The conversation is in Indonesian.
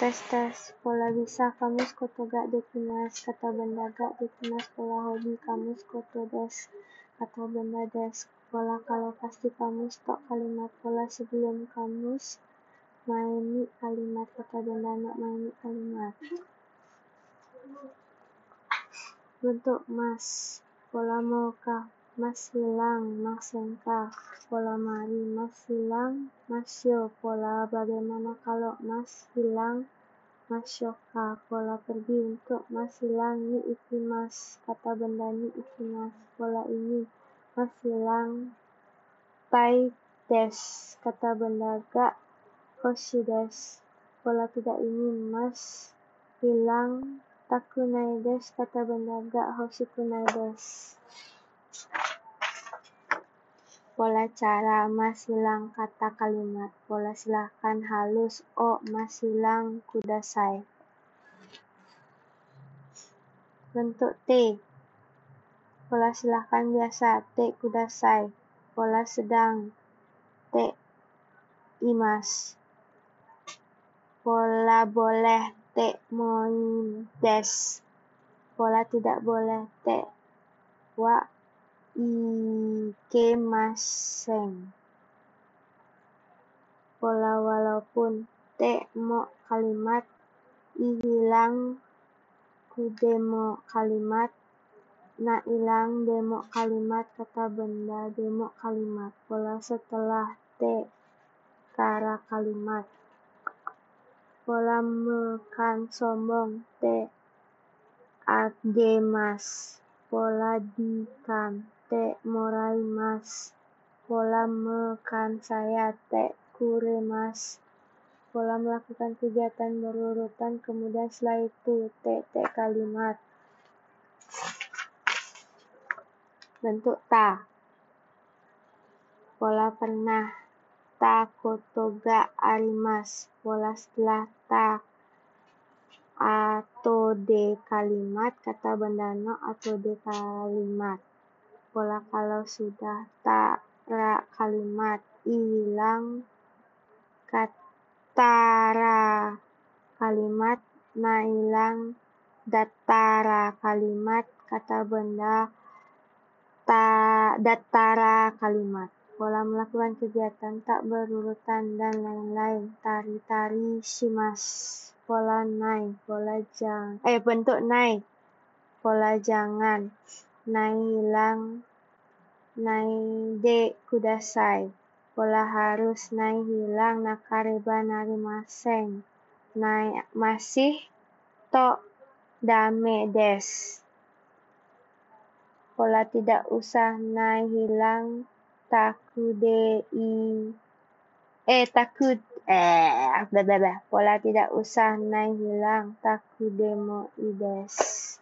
tes tes. Pola bisa kamus koto gak dekinas kata benda gak dekinas pola hobi kamus koto des. Kata benda des. Pola kalau pasti kamus tok kalimat pola sebelum kamus maini kalimat. Kata benda nak maini kalimat. Bentuk mas. Pola maukah mas hilang mas engkah pola mari mas hilang mas yo pola bagaimana kalau mas hilang mas yoka pola pergi untuk mas hilang ni iki mas kata benda ni iki mas pola ini mas hilang tai des kata benda gak hoshi des pola tidak ini mas hilang takunai des kata benda gak hoshi kunai des Pola cara masilang kata kalimat. Pola silahkan halus o masilang kudasai. Bentuk T. Pola silahkan biasa T kudasai. Pola sedang T imas. Pola boleh T moin des. Pola tidak boleh T wa ikemasen. Pola walaupun te mo kalimat hilang kudemo kalimat na hilang demo kalimat kata benda demo kalimat pola setelah te kara kalimat pola mekan sombong te agemas pola dikan te morai mas. Pola mekan saya te kure mas. Pola melakukan kegiatan berurutan kemudian setelah itu te te kalimat. Bentuk ta. Pola pernah. Ta kotoga arimas pola setelah ta. Atau de kalimat kata benda no atau de kalimat pola kalau sudah tak ra kalimat. Hilang katara kalimat na hilang datara kalimat kata benda ta datara kalimat. Pola melakukan kegiatan tak berurutan dan lain-lain. Tari-tari simas pola naik pola jang eh bentuk naik pola jangan nai hilang nai de kudasai pola harus nai hilang nakareba narimaseng nai masih to dame des. Pola tidak usah nai hilang takude i eh takut eh blah, blah, blah. pola tidak usah nai hilang takudemo ides